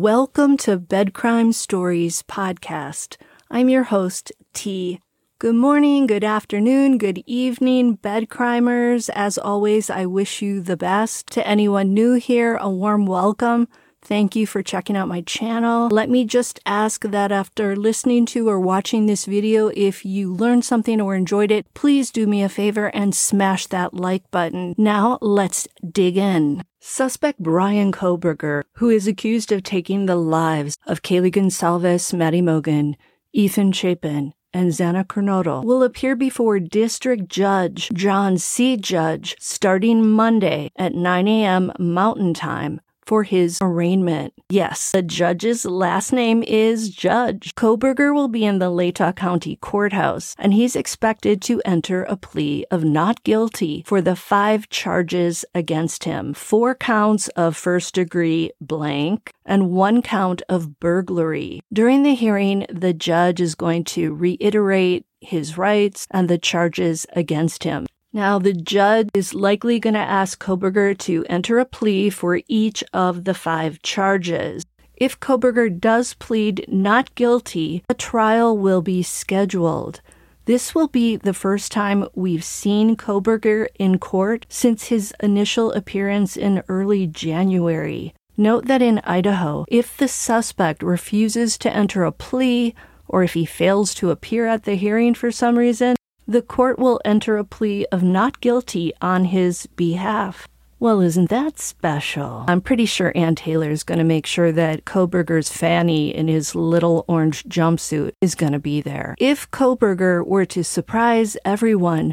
Welcome to Bed Crime Stories podcast. I'm your host, T. Good morning, good afternoon, good evening, bed crimers. As always, I wish you the best. To anyone new here, a warm welcome. Thank you for checking out my channel. Let me just ask that after listening to or watching this video, if you learned something or enjoyed it, please do me a favor and smash that like button. Now let's dig in. Suspect Bryan Kohberger, who is accused of taking the lives of Kaylee Goncalves, Maddie Mogen, Ethan Chapin, and Xana Kernodle will appear before District Judge John C. Judge starting Monday at 9 a.m. Mountain Time for his arraignment. Yes, the judge's last name is Judge. Kohberger will be in the Latah County Courthouse, and he's expected to enter a plea of not guilty for the five charges against him four counts of first degree blank and one count of burglary. During the hearing, the judge is going to reiterate his rights and the charges against him. Now, the judge is likely going to ask Kohberger to enter a plea for each of the five charges. If Kohberger does plead not guilty, a trial will be scheduled. This will be the first time we've seen Kohberger in court since his initial appearance in early January. Note that in Idaho, if the suspect refuses to enter a plea, or if he fails to appear at the hearing for some reason, the court will enter a plea of not guilty on his behalf. Well, isn't that special? I'm pretty sure Anne Taylor is going to make sure that Kohberger's Fanny in his little orange jumpsuit is going to be there. If Kohberger were to surprise everyone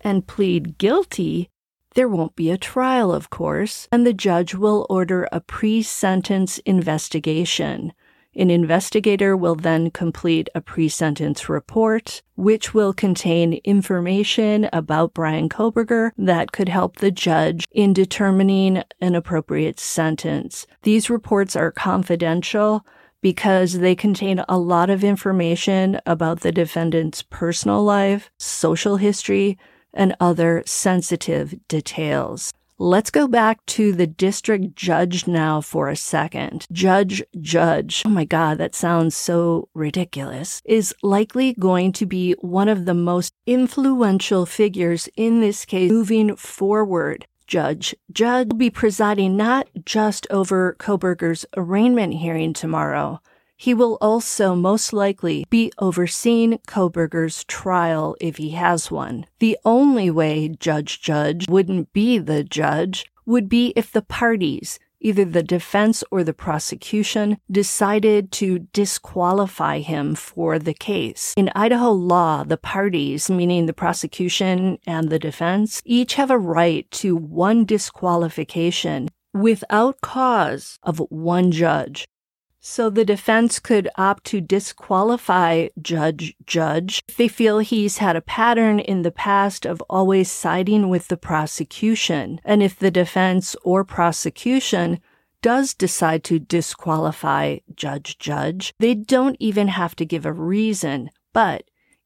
and plead guilty, there won't be a trial, of course, and the judge will order a pre sentence investigation. An investigator will then complete a pre sentence report, which will contain information about Bryan Kohberger that could help the judge in determining an appropriate sentence. These reports are confidential because they contain a lot of information about the defendant's personal life, social history, and other sensitive details. Let's go back to the district judge now for a second. Judge Judge, oh my God, that sounds so ridiculous, is likely going to be one of the most influential figures in this case moving forward. Judge Judge will be presiding not just over Kohberger's arraignment hearing tomorrow, he will also most likely be overseeing Kohberger's trial if he has one. The only way Judge Judge wouldn't be the judge would be if the parties, either the defense or the prosecution, decided to disqualify him for the case. In Idaho law, the parties, meaning the prosecution and the defense, each have a right to one disqualification without cause of one judge. So the defense could opt to disqualify Judge Judge if they feel he's had a pattern in the past of always siding with the prosecution. And if the defense or prosecution does decide to disqualify Judge Judge, they don't even have to give a reason, but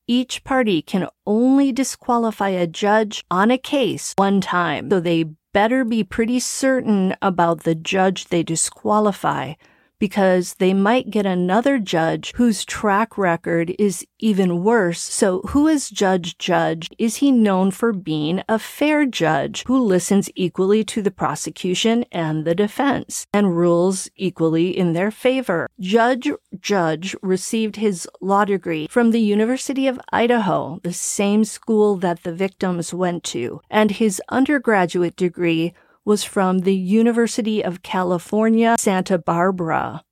each party can only disqualify a judge on a case one time. So they better be pretty certain about the judge they disqualify because they might get another judge whose track record is even worse. So who is Judge Judge? Is he known for being a fair judge who listens equally to the prosecution and the defense and rules equally in their favor? Judge Judge received his law degree from the University of Idaho, the same school that the victims went to, and his undergraduate degree was from the University of California, Santa Barbara.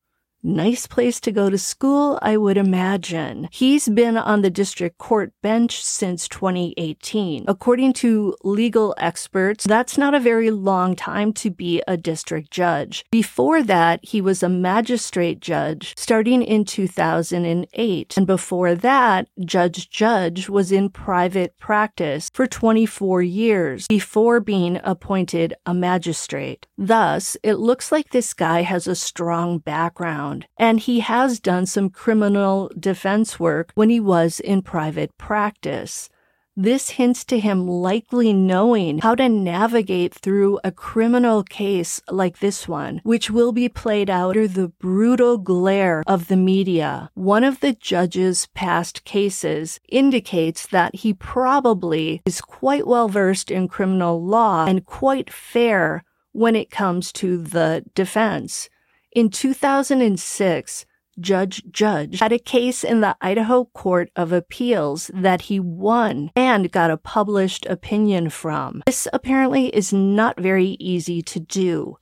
Nice place to go to school, I would imagine. He's been on the district court bench since 2018. According to legal experts, that's not a very long time to be a district judge. Before that, he was a magistrate judge starting in 2008. And before that, Judge Judge was in private practice for 24 years before being appointed a magistrate. Thus, it looks like this guy has a strong background around, and he has done some criminal defense work when he was in private practice. This hints to him likely knowing how to navigate through a criminal case like this one, which will be played out under the brutal glare of the media. One of the judge's past cases indicates that he probably is quite well versed in criminal law and quite fair when it comes to the defense. In 2006, Judge Judge had a case in the Idaho Court of Appeals that he won and got a published opinion from. This apparently is not very easy to do.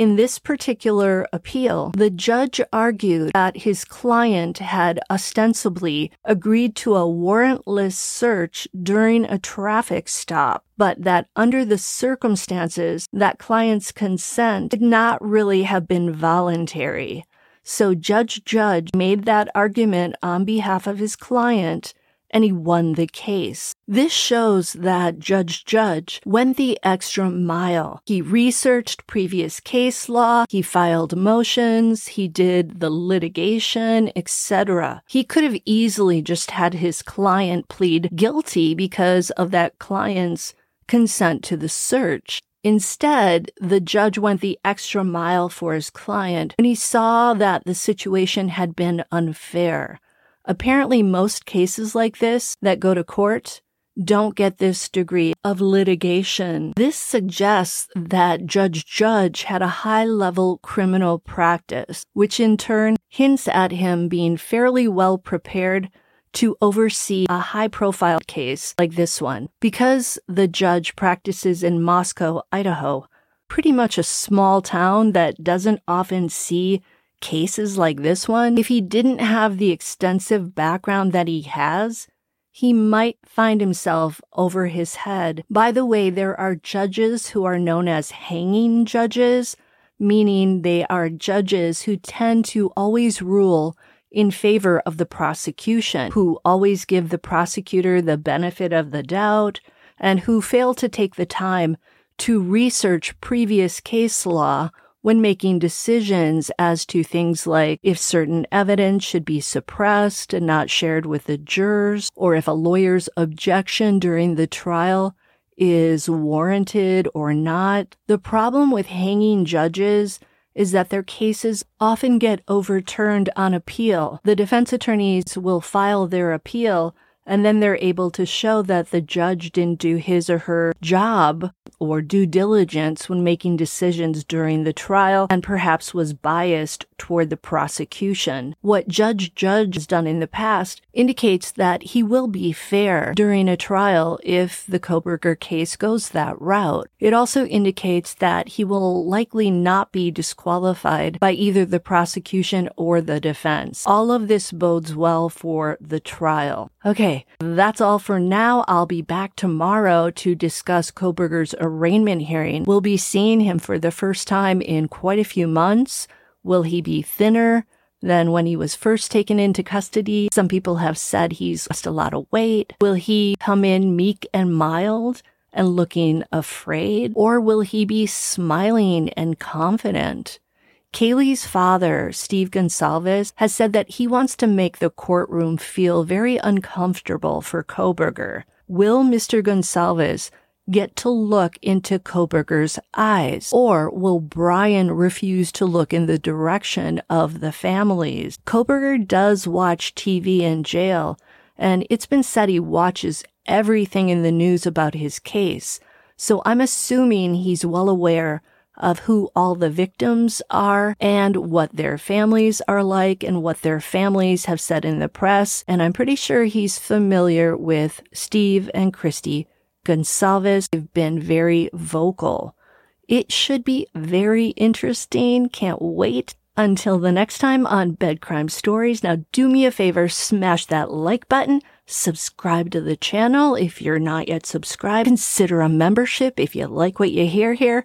In this particular appeal, the judge argued that his client had ostensibly agreed to a warrantless search during a traffic stop, but that under the circumstances, that client's consent did not really have been voluntary. So Judge Judge made that argument on behalf of his client and he won the case. This shows that Judge Judge went the extra mile. He researched previous case law, he filed motions, he did the litigation, etc. He could have easily just had his client plead guilty because of that client's consent to the search. Instead, the judge went the extra mile for his client when he saw that the situation had been unfair. Apparently, most cases like this that go to court don't get this degree of litigation. This suggests that Judge Judge had a high level criminal practice, which in turn hints at him being fairly well prepared to oversee a high profile case like this one. Because the judge practices in Moscow, Idaho, pretty much a small town that doesn't often see cases like this one, if he didn't have the extensive background that he has, he might find himself over his head. By the way, there are judges who are known as hanging judges, meaning they are judges who tend to always rule in favor of the prosecution, who always give the prosecutor the benefit of the doubt, and who fail to take the time to research previous case law when making decisions as to things like if certain evidence should be suppressed and not shared with the jurors, or if a lawyer's objection during the trial is warranted or not. The problem with hanging judges is that their cases often get overturned on appeal. The defense attorneys will file their appeal and then they're able to show that the judge didn't do his or her job or due diligence when making decisions during the trial and perhaps was biased toward the prosecution. What Judge Judge has done in the past indicates that he will be fair during a trial if the Kohberger case goes that route. It also indicates that he will likely not be disqualified by either the prosecution or the defense. All of this bodes well for the trial. Okay, that's all for now. I'll be back tomorrow to discuss Kohberger's arraignment hearing. We'll be seeing him for the first time in quite a few months. Will he be thinner than when he was first taken into custody? Some people have said he's lost a lot of weight. Will he come in meek and mild? and looking afraid? Or will he be smiling and confident? Kaylee's father, Steve Goncalves, has said that he wants to make the courtroom feel very uncomfortable for Kohberger. Will Mr. Goncalves get to look into Kohberger's eyes? Or will Bryan refuse to look in the direction of the families? Kohberger does watch TV in jail, and it's been said he watches everything in the news about his case. So I'm assuming he's well aware of who all the victims are and what their families are like and what their families have said in the press. And I'm pretty sure he's familiar with Steve and Kristi Goncalves have been very vocal. It should be very interesting. Can't wait until the next time on Bed Crime Stories. Now, do me a favor, smash that like button, subscribe to the channel if you're not yet subscribed, consider a membership if you like what you hear here,